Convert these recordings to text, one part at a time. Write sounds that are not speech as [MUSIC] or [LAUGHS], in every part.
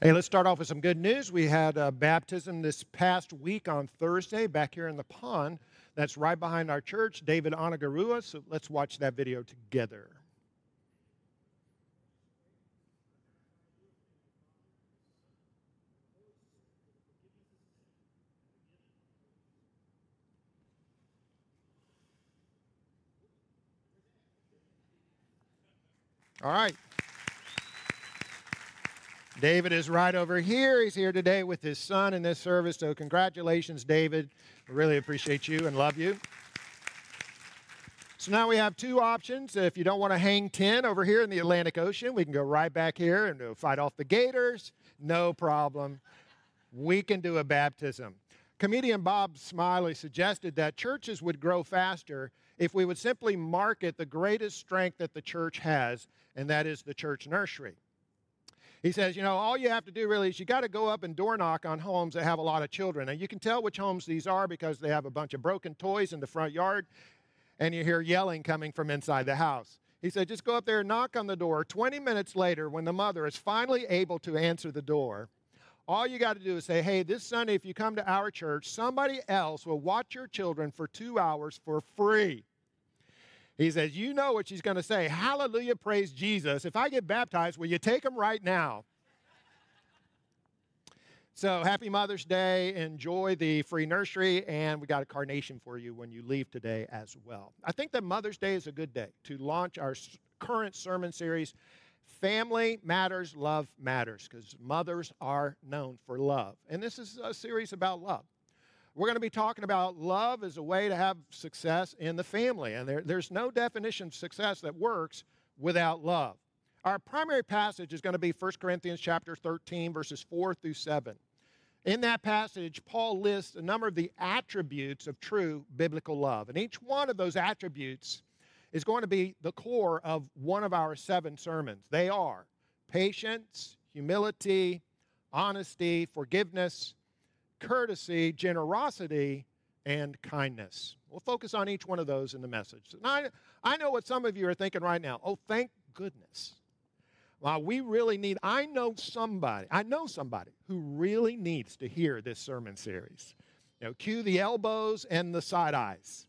Hey, let's start off with some good news. We had a baptism this past week on Thursday back here in the pond. That's right behind our church, David Anagarua. So let's watch that video together. All right. David is right over here. He's here today with his son in this service. So, congratulations, David. We really appreciate you and love you. So, now we have two options. If you don't want to hang 10 over here in the Atlantic Ocean, we can go right back here and fight off the gators. No problem. We can do a baptism. Comedian Bob Smiley suggested that churches would grow faster if we would simply market the greatest strength that the church has, and that is the church nursery. He says, you know, all you have to do really is you got to go up and door knock on homes that have a lot of children. And you can tell which homes these are because they have a bunch of broken toys in the front yard and you hear yelling coming from inside the house. He said, just go up there and knock on the door. 20 minutes later, when the mother is finally able to answer the door, all you got to do is say, hey, this Sunday, if you come to our church, somebody else will watch your children for two hours for free. He says, You know what she's going to say. Hallelujah, praise Jesus. If I get baptized, will you take them right now? So happy Mother's Day. Enjoy the free nursery. And we got a carnation for you when you leave today as well. I think that Mother's Day is a good day to launch our current sermon series, Family Matters, Love Matters, because mothers are known for love. And this is a series about love. We're going to be talking about love as a way to have success in the family. And there, there's no definition of success that works without love. Our primary passage is going to be 1 Corinthians chapter 13, verses 4 through 7. In that passage, Paul lists a number of the attributes of true biblical love. And each one of those attributes is going to be the core of one of our seven sermons. They are patience, humility, honesty, forgiveness, courtesy, generosity, and kindness. We'll focus on each one of those in the message. Now, I, I know what some of you are thinking right now. Oh, thank goodness. Well, we really need, I know somebody, I know somebody who really needs to hear this sermon series. You know, cue the elbows and the side eyes.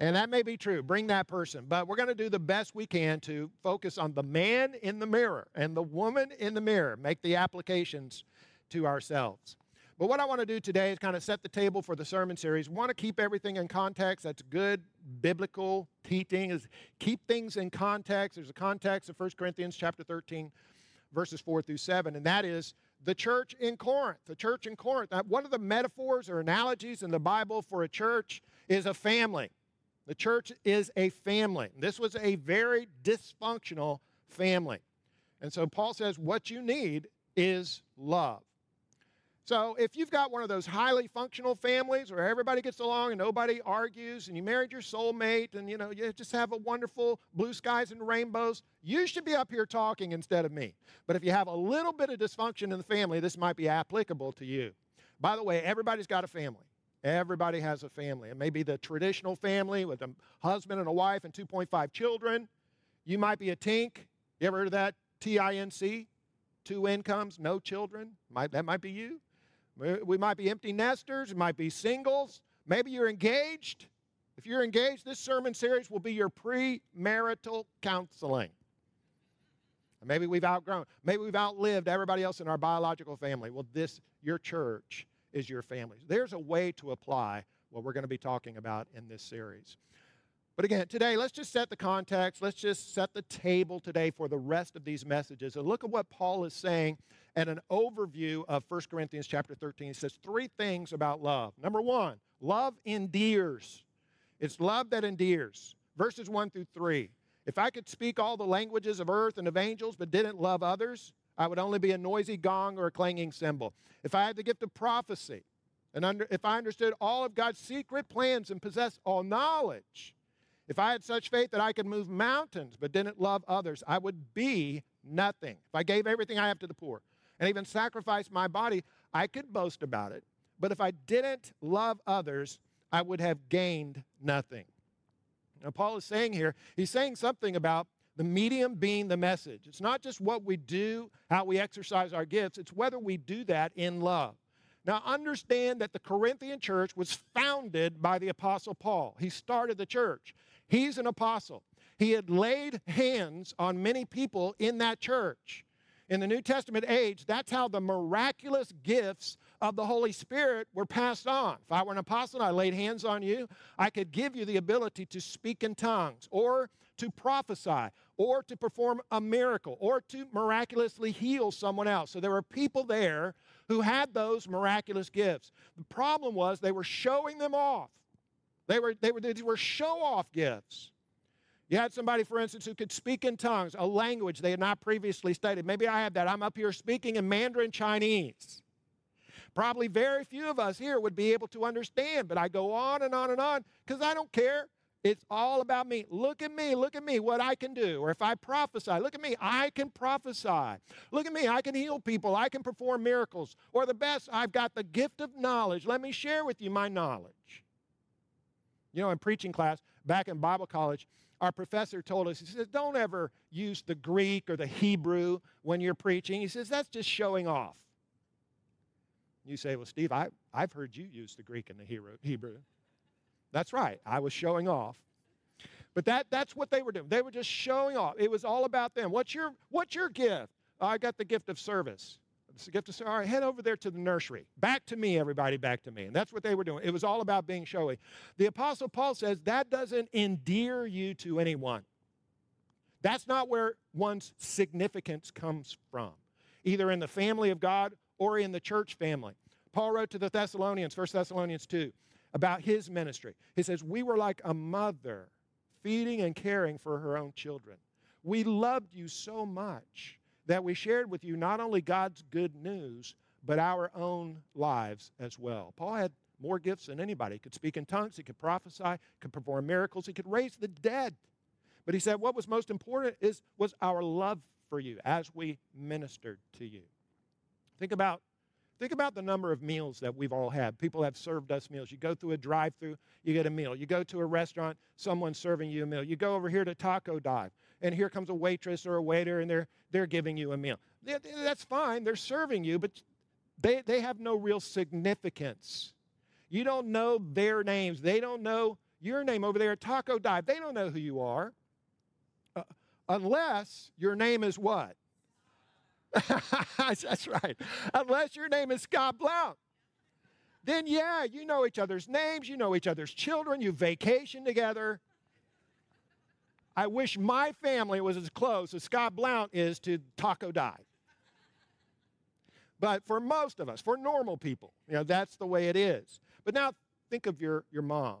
And that may be true. Bring that person. But we're going to do the best we can to focus on the man in the mirror and the woman in the mirror. Make the applications to ourselves. But what I want to do today is kind of set the table for the sermon series. want to keep everything in context. That's good biblical teaching is keep things in context. There's a context of 1 Corinthians chapter 13 verses 4 through 7 and that is the church in Corinth. The church in Corinth. Now, one of the metaphors or analogies in the Bible for a church is a family. The church is a family. This was a very dysfunctional family. And so Paul says what you need is love. So if you've got one of those highly functional families where everybody gets along and nobody argues and you married your soulmate and you know you just have a wonderful blue skies and rainbows, you should be up here talking instead of me. But if you have a little bit of dysfunction in the family, this might be applicable to you. By the way, everybody's got a family. Everybody has a family. It may be the traditional family with a husband and a wife and 2.5 children. You might be a tink. You ever heard of that? T I N C? Two incomes, no children. Might, that might be you. We might be empty nesters, it might be singles. Maybe you're engaged. If you're engaged, this sermon series will be your premarital counseling. Maybe we've outgrown, maybe we've outlived everybody else in our biological family. Well, this, your church, is your family. There's a way to apply what we're going to be talking about in this series. But again, today, let's just set the context. Let's just set the table today for the rest of these messages. And look at what Paul is saying and an overview of 1 Corinthians chapter 13. He says three things about love. Number one, love endears. It's love that endears. Verses 1 through 3. If I could speak all the languages of earth and of angels but didn't love others, I would only be a noisy gong or a clanging cymbal. If I had the gift of prophecy, and under, if I understood all of God's secret plans and possessed all knowledge, if I had such faith that I could move mountains but didn't love others, I would be nothing. If I gave everything I have to the poor and even sacrifice my body, I could boast about it. But if I didn't love others, I would have gained nothing. Now, Paul is saying here, he's saying something about The medium being the message. It's not just what we do, how we exercise our gifts, it's whether we do that in love. Now, understand that the Corinthian church was founded by the Apostle Paul. He started the church. He's an apostle. He had laid hands on many people in that church. In the New Testament age, that's how the miraculous gifts of the Holy Spirit were passed on. If I were an apostle and I laid hands on you, I could give you the ability to speak in tongues or to prophesy or to perform a miracle or to miraculously heal someone else. So there were people there who had those miraculous gifts. The problem was they were showing them off. They were, they were, they were show off gifts. You had somebody, for instance, who could speak in tongues, a language they had not previously studied. Maybe I have that. I'm up here speaking in Mandarin Chinese. Probably very few of us here would be able to understand, but I go on and on and on because I don't care. It's all about me. Look at me, look at me, what I can do. Or if I prophesy, look at me, I can prophesy. Look at me, I can heal people, I can perform miracles. Or the best, I've got the gift of knowledge. Let me share with you my knowledge. You know, in preaching class, back in Bible college, our professor told us, he says, don't ever use the Greek or the Hebrew when you're preaching. He says, that's just showing off. You say, well, Steve, I, I've heard you use the Greek and the Hebrew. That's right. I was showing off. But that, that's what they were doing. They were just showing off. It was all about them. What's your, what's your gift? Oh, I got the gift of service. Gift of service. All right, head over there to the nursery. Back to me, everybody, back to me. And that's what they were doing. It was all about being showy. The Apostle Paul says that doesn't endear you to anyone. That's not where one's significance comes from, either in the family of God or in the church family. Paul wrote to the Thessalonians, 1 Thessalonians 2 about his ministry. He says, We were like a mother feeding and caring for her own children. We loved you so much that we shared with you not only God's good news, but our own lives as well. Paul had more gifts than anybody. He could speak in tongues, he could prophesy, could perform miracles, he could raise the dead. But he said what was most important is was our love for you as we ministered to you. Think about Think about the number of meals that we've all had. People have served us meals. You go through a drive through, you get a meal. You go to a restaurant, someone's serving you a meal. You go over here to Taco Dive, and here comes a waitress or a waiter, and they're, they're giving you a meal. That's fine, they're serving you, but they, they have no real significance. You don't know their names, they don't know your name over there at Taco Dive. They don't know who you are. Uh, unless your name is what? [LAUGHS] That's right. Unless your name is Scott Blount. Then, yeah, you know each other's names, you know each other's children, you vacation together. I wish my family was as close as Scott Blount is to Taco Dive. But for most of us, for normal people, you know, that's the way it is. But now think of your, your mom.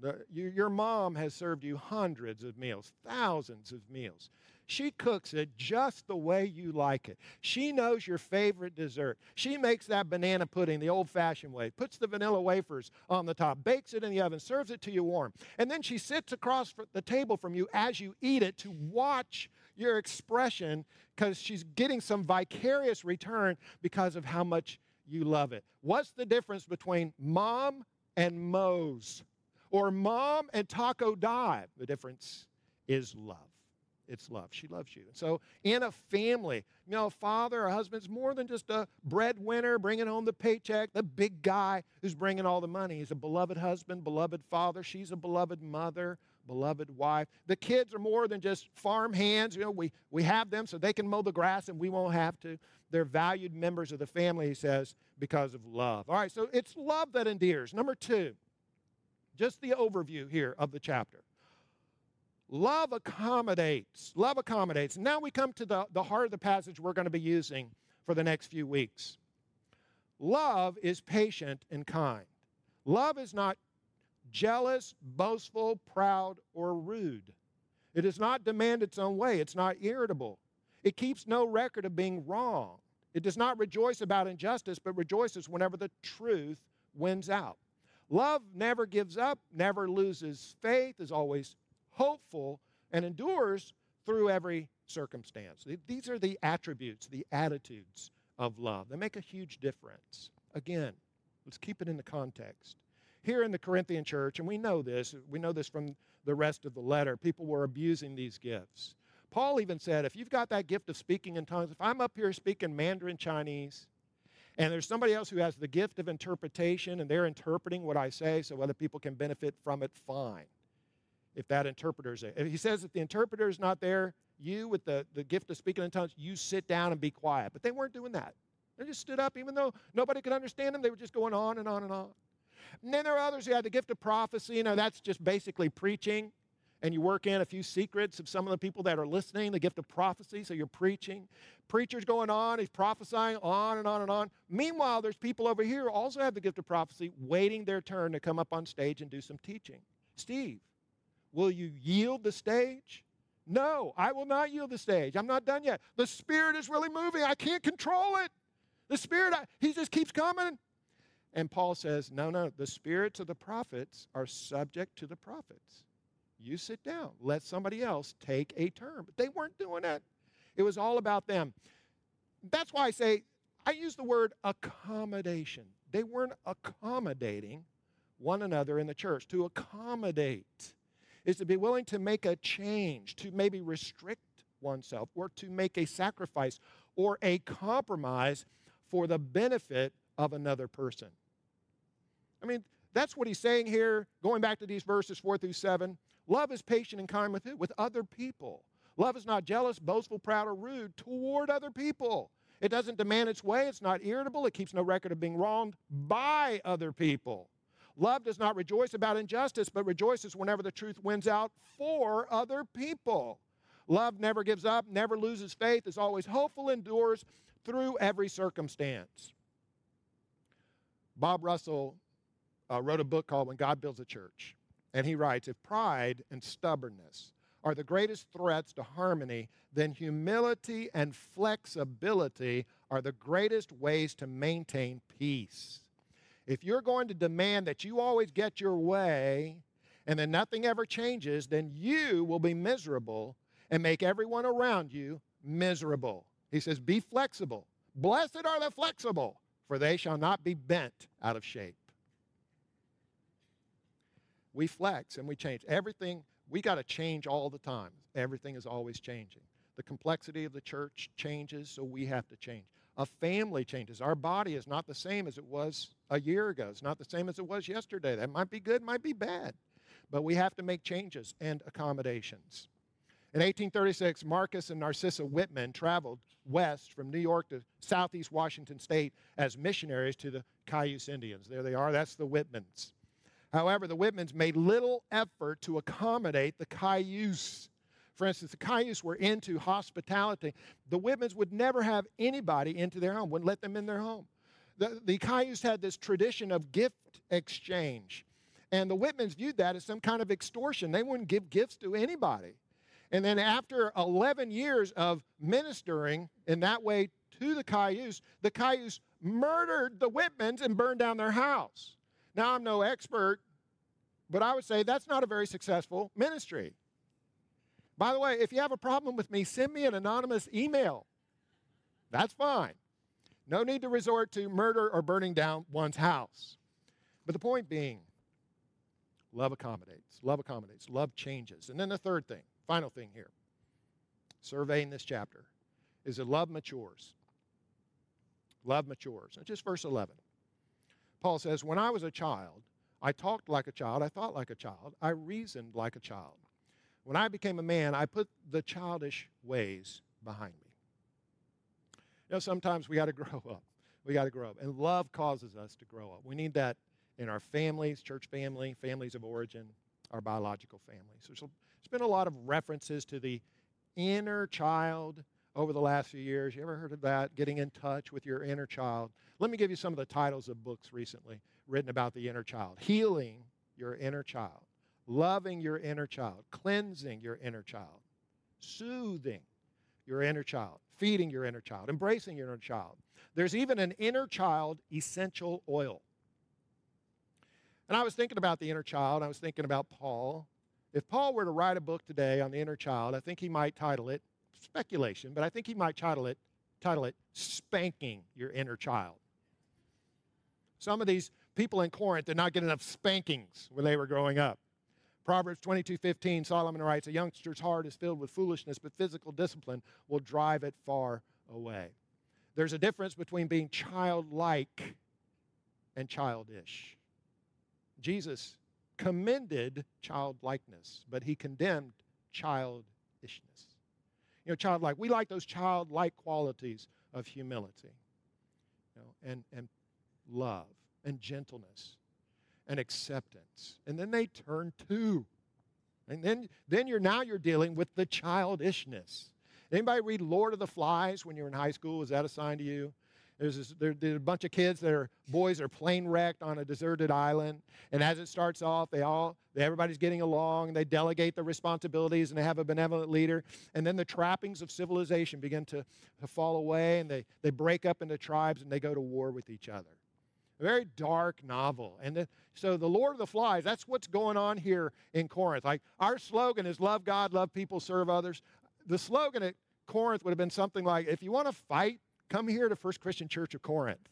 The, your, your mom has served you hundreds of meals, thousands of meals. She cooks it just the way you like it. She knows your favorite dessert. She makes that banana pudding the old fashioned way, puts the vanilla wafers on the top, bakes it in the oven, serves it to you warm. And then she sits across the table from you as you eat it to watch your expression because she's getting some vicarious return because of how much you love it. What's the difference between mom and Moe's? Or mom and taco dive? The difference is love it's love. She loves you. So, in a family, you know, a father or husband's more than just a breadwinner bringing home the paycheck, the big guy who's bringing all the money. He's a beloved husband, beloved father. She's a beloved mother, beloved wife. The kids are more than just farm hands. You know, we, we have them so they can mow the grass and we won't have to. They're valued members of the family, he says, because of love. All right, so it's love that endears. Number two, just the overview here of the chapter. Love accommodates. Love accommodates. Now we come to the, the heart of the passage we're going to be using for the next few weeks. Love is patient and kind. Love is not jealous, boastful, proud, or rude. It does not demand its own way. It's not irritable. It keeps no record of being wrong. It does not rejoice about injustice, but rejoices whenever the truth wins out. Love never gives up, never loses faith, is always hopeful, and endures through every circumstance. These are the attributes, the attitudes of love. They make a huge difference. Again, let's keep it in the context. Here in the Corinthian church, and we know this, we know this from the rest of the letter, people were abusing these gifts. Paul even said, if you've got that gift of speaking in tongues, if I'm up here speaking Mandarin Chinese, and there's somebody else who has the gift of interpretation and they're interpreting what I say so other people can benefit from it, fine. If that interpreter's there. If he says if the interpreter is not there, you with the, the gift of speaking in tongues, you sit down and be quiet. But they weren't doing that. They just stood up, even though nobody could understand them, they were just going on and on and on. And then there are others who had the gift of prophecy. You know, that's just basically preaching and you work in a few secrets of some of the people that are listening, the gift of prophecy, so you're preaching. Preacher's going on, he's prophesying on and on and on. Meanwhile, there's people over here also have the gift of prophecy, waiting their turn to come up on stage and do some teaching. Steve, will you yield the stage? No, I will not yield the stage. I'm not done yet. The Spirit is really moving. I can't control it. The Spirit, He just keeps coming. And Paul says, no, no, the spirits of the prophets are subject to the prophets. You sit down. Let somebody else take a turn. But they weren't doing that. It was all about them. That's why I say, I use the word accommodation. They weren't accommodating one another in the church. To accommodate is to be willing to make a change, to maybe restrict oneself, or to make a sacrifice or a compromise for the benefit of another person. I mean, that's what he's saying here, going back to these verses 4 through 7. Love is patient and kind with who? With other people. Love is not jealous, boastful, proud, or rude toward other people. It doesn't demand its way. It's not irritable. It keeps no record of being wronged by other people. Love does not rejoice about injustice, but rejoices whenever the truth wins out for other people. Love never gives up, never loses faith, is always hopeful, endures through every circumstance. Bob Russell uh, wrote a book called When God Builds a Church. And he writes If pride and stubbornness are the greatest threats to harmony, then humility and flexibility are the greatest ways to maintain peace. If you're going to demand that you always get your way and then nothing ever changes, then you will be miserable and make everyone around you miserable. He says, Be flexible. Blessed are the flexible, for they shall not be bent out of shape we flex and we change. Everything, we got to change all the time. Everything is always changing. The complexity of the church changes, so we have to change. A family changes. Our body is not the same as it was a year ago. It's not the same as it was yesterday. That might be good, might be bad. But we have to make changes and accommodations. In 1836, Marcus and Narcissa Whitman traveled west from New York to southeast Washington state as missionaries to the Cayuse Indians. There they are, that's the Whitmans. However, the Whitmans made little effort to accommodate the Cayuse. For instance, the Cayuse were into hospitality. The Whitmans would never have anybody into their home, wouldn't let them in their home. The, the Cayuse had this tradition of gift exchange. And the Whitmans viewed that as some kind of extortion. They wouldn't give gifts to anybody. And then after 11 years of ministering in that way to the Cayuse, the Cayuse murdered the Whitmans and burned down their house. Now, I'm no expert, but I would say that's not a very successful ministry. By the way, if you have a problem with me, send me an anonymous email. That's fine. No need to resort to murder or burning down one's house. But the point being, love accommodates, love accommodates, love changes. And then the third thing, final thing here, surveying this chapter, is that love matures. Love matures. And just verse 11. Paul says, When I was a child, I talked like a child, I thought like a child, I reasoned like a child. When I became a man, I put the childish ways behind me. You know, sometimes we got to [LAUGHS] grow up. We got to grow up. And love causes us to grow up. We need that in our families, church family, families of origin, our biological families. So there's been a lot of references to the inner child over the last few years. You ever heard of that? Getting in touch with your inner child. Let me give you some of the titles of books recently written about the inner child Healing Your Inner Child, Loving Your Inner Child, Cleansing Your Inner Child, Soothing Your Inner Child, Feeding Your Inner Child, Embracing Your Inner Child. There's even an inner child essential oil. And I was thinking about the inner child. I was thinking about Paul. If Paul were to write a book today on the inner child, I think he might title it speculation, but I think he might title it, title it Spanking Your Inner Child. Some of these people in Corinth did not get enough spankings when they were growing up. Proverbs 22:15, Solomon writes, "A youngster's heart is filled with foolishness, but physical discipline will drive it far away." There's a difference between being childlike and childish. Jesus commended childlikeness, but he condemned childishness. You know, childlike. We like those childlike qualities of humility, you know, and, and love and gentleness and acceptance. And then they turn to. And then, then you're now you're dealing with the childishness. Anybody read Lord of the Flies when you were in high school? Was that assigned to you? There's, this, there, there's a bunch of kids that are boys are plane wrecked on a deserted island, and as it starts off, they all everybody's getting along. They delegate the responsibilities, and they have a benevolent leader. And then the trappings of civilization begin to, to fall away, and they they break up into tribes, and they go to war with each other. A very dark novel, and the, so the Lord of the Flies. That's what's going on here in Corinth. Like our slogan is "Love God, love people, serve others." The slogan at Corinth would have been something like, "If you want to fight." Come here to First Christian Church of Corinth.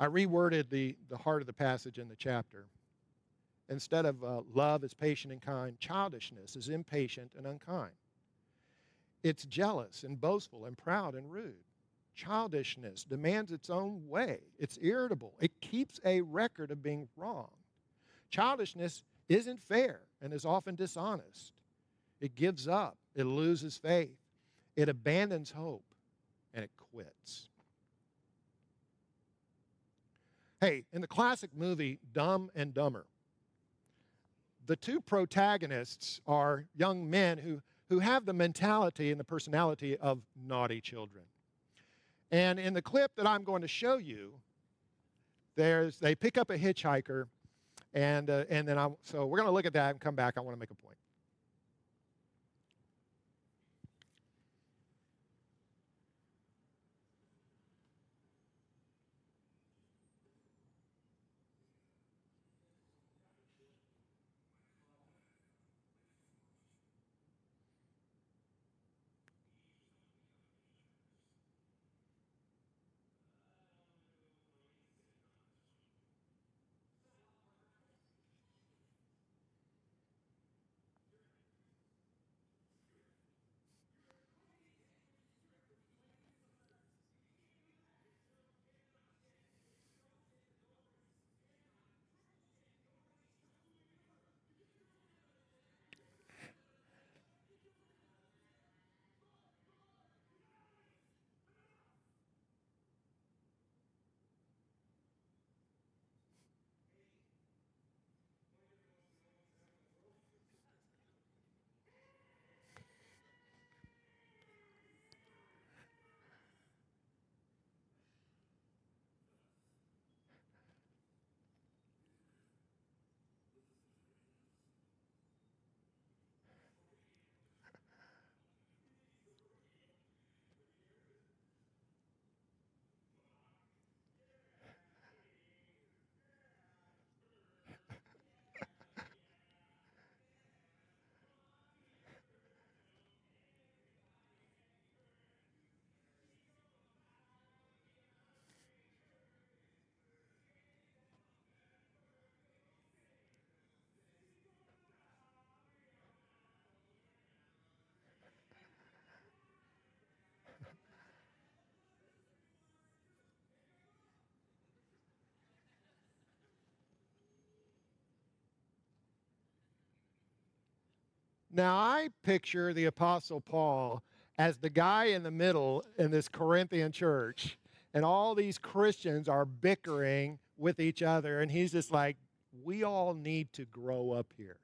I reworded the, the heart of the passage in the chapter. Instead of uh, love is patient and kind, childishness is impatient and unkind. It's jealous and boastful and proud and rude. Childishness demands its own way. It's irritable. It keeps a record of being wrong. Childishness isn't fair and is often dishonest. It gives up. It loses faith. It abandons hope and it quits. Hey, in the classic movie Dumb and Dumber, the two protagonists are young men who, who have the mentality and the personality of naughty children. And in the clip that I'm going to show you, there's, they pick up a hitchhiker, and, uh, and then I, so we're going to look at that and come back. I want to make a point. Now, I picture the Apostle Paul as the guy in the middle in this Corinthian church, and all these Christians are bickering with each other, and he's just like, we all need to grow up here.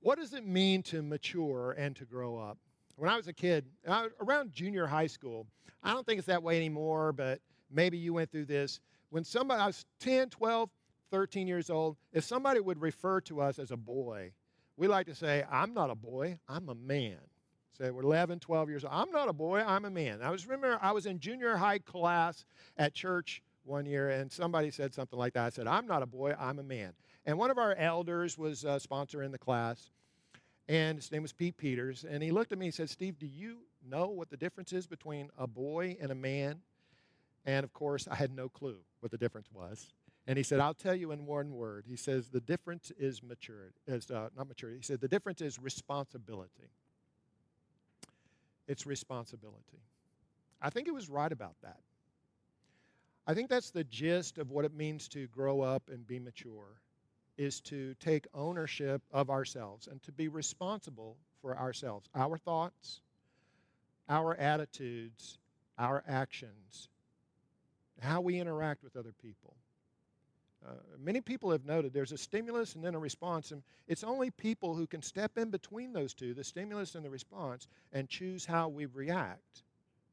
What does it mean to mature and to grow up? When I was a kid, around junior high school, I don't think it's that way anymore, but maybe you went through this. When somebody, I was 10, 12, 13 years old, if somebody would refer to us as a boy, we like to say, I'm not a boy, I'm a man. Say we're 11, 12 years old. I'm not a boy, I'm a man. I was remember I was in junior high class at church one year, and somebody said something like that. I said, I'm not a boy, I'm a man. And one of our elders was uh, a sponsor in the class, and his name was Pete Peters. And he looked at me and said, Steve, do you know what the difference is between a boy and a man? And of course, I had no clue what the difference was. And he said, I'll tell you in one word. He says, the difference is maturity. Is, uh, not maturity. He said, the difference is responsibility. It's responsibility. I think he was right about that. I think that's the gist of what it means to grow up and be mature is to take ownership of ourselves and to be responsible for ourselves, our thoughts, our attitudes, our actions, how we interact with other people. Uh, many people have noted there's a stimulus and then a response, and it's only people who can step in between those two, the stimulus and the response, and choose how we react.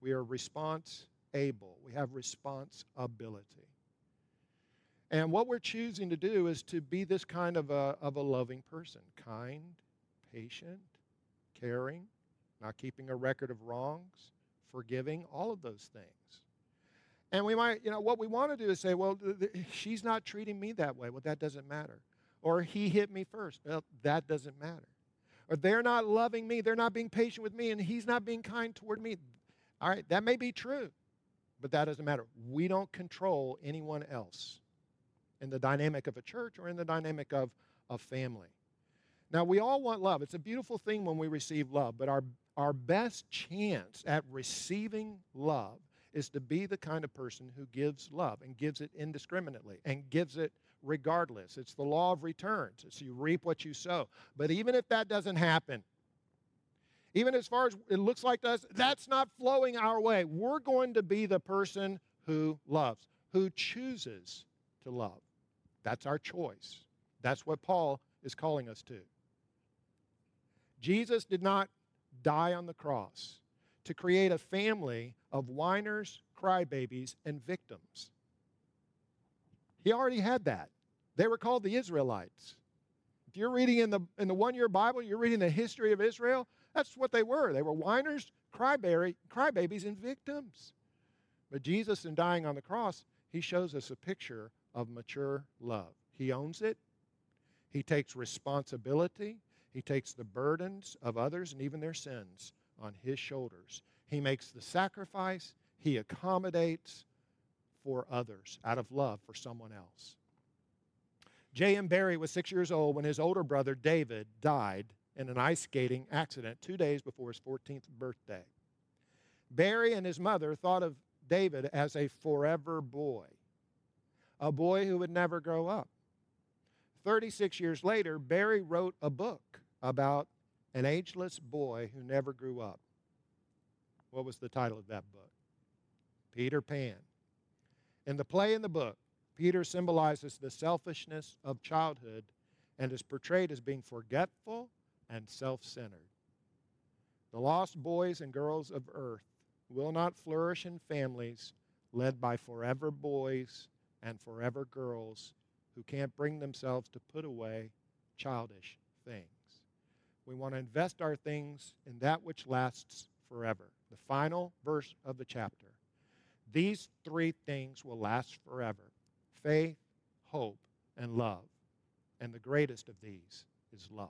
We are response able, we have responsibility. And what we're choosing to do is to be this kind of a, of a loving person kind, patient, caring, not keeping a record of wrongs, forgiving, all of those things. And we might, you know, what we want to do is say, well, th- th- she's not treating me that way. Well, that doesn't matter. Or he hit me first. Well, that doesn't matter. Or they're not loving me. They're not being patient with me, and he's not being kind toward me. All right, that may be true, but that doesn't matter. We don't control anyone else in the dynamic of a church or in the dynamic of a family. Now, we all want love. It's a beautiful thing when we receive love, but our, our best chance at receiving love is to be the kind of person who gives love and gives it indiscriminately and gives it regardless. It's the law of returns. It's you reap what you sow. But even if that doesn't happen, even as far as it looks like to us, that's not flowing our way. We're going to be the person who loves, who chooses to love. That's our choice. That's what Paul is calling us to. Jesus did not die on the cross to create a family of whiners, crybabies, and victims. He already had that. They were called the Israelites. If you're reading in the, in the one year Bible, you're reading the history of Israel, that's what they were. They were whiners, crybaby, crybabies, and victims. But Jesus, in dying on the cross, he shows us a picture of mature love. He owns it, he takes responsibility, he takes the burdens of others and even their sins on his shoulders. He makes the sacrifice, he accommodates for others out of love for someone else. J.M. Barrie was six years old when his older brother David died in an ice skating accident two days before his 14th birthday. Barrie and his mother thought of David as a forever boy, a boy who would never grow up. 36 years later, Barrie wrote a book about an ageless boy who never grew up. What was the title of that book? Peter Pan. In the play in the book, Peter symbolizes the selfishness of childhood and is portrayed as being forgetful and self centered. The lost boys and girls of earth will not flourish in families led by forever boys and forever girls who can't bring themselves to put away childish things. We want to invest our things in that which lasts forever. The final verse of the chapter. These three things will last forever faith, hope, and love. And the greatest of these is love.